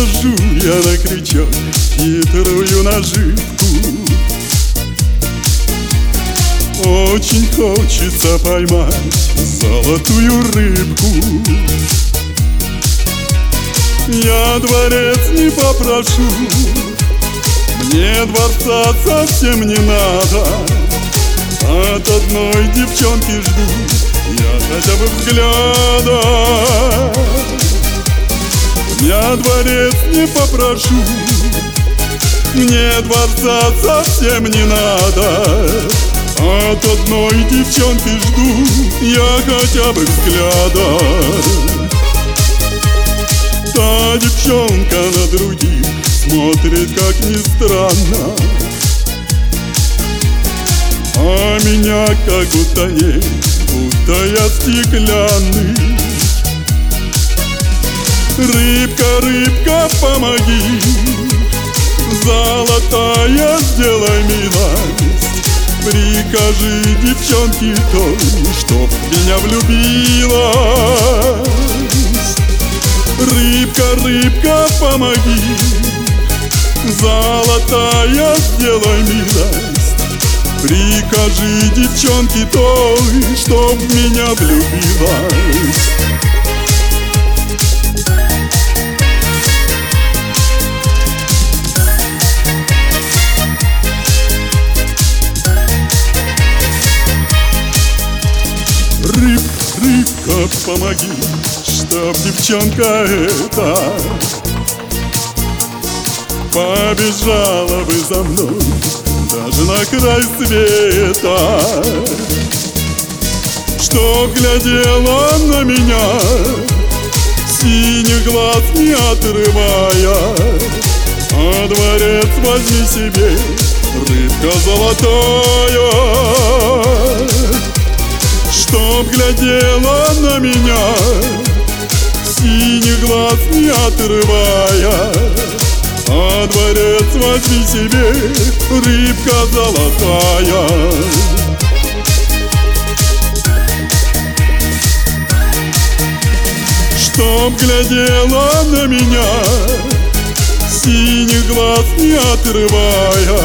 я на крючок хитрую наживку. Очень хочется поймать золотую рыбку. Я дворец не попрошу Мне дворца совсем не надо. От одной девчонки жду Я хотя бы взгляда Я дворец не попрошу. Мне дворца совсем не надо. От одной девчонки жду я хотя бы взгляда. Та девчонка на других смотрит, как ни странно. А меня как будто нет, будто я стеклянный Рыбка, рыбка, помоги. Золотая, сделай милость Прикажи девчонке той, чтоб меня влюбилась Рыбка, рыбка, помоги. Золотая, сделай милость Прикажи девчонке той, чтоб меня влюбилась рыбка, помоги, чтоб девчонка эта Побежала бы за мной даже на край света. Что глядела на меня, синих глаз не отрывая А дворец возьми себе, рыбка золотая Чтоб глядела на меня Синих глаз не отрывая. А дворец возьми себе Рыбка золотая. Чтоб глядела на меня Синих глаз не отрывая.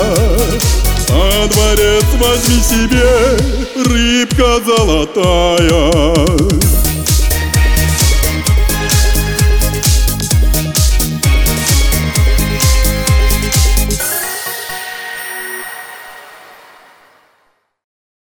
А дворец возьми себе, рыбка золотая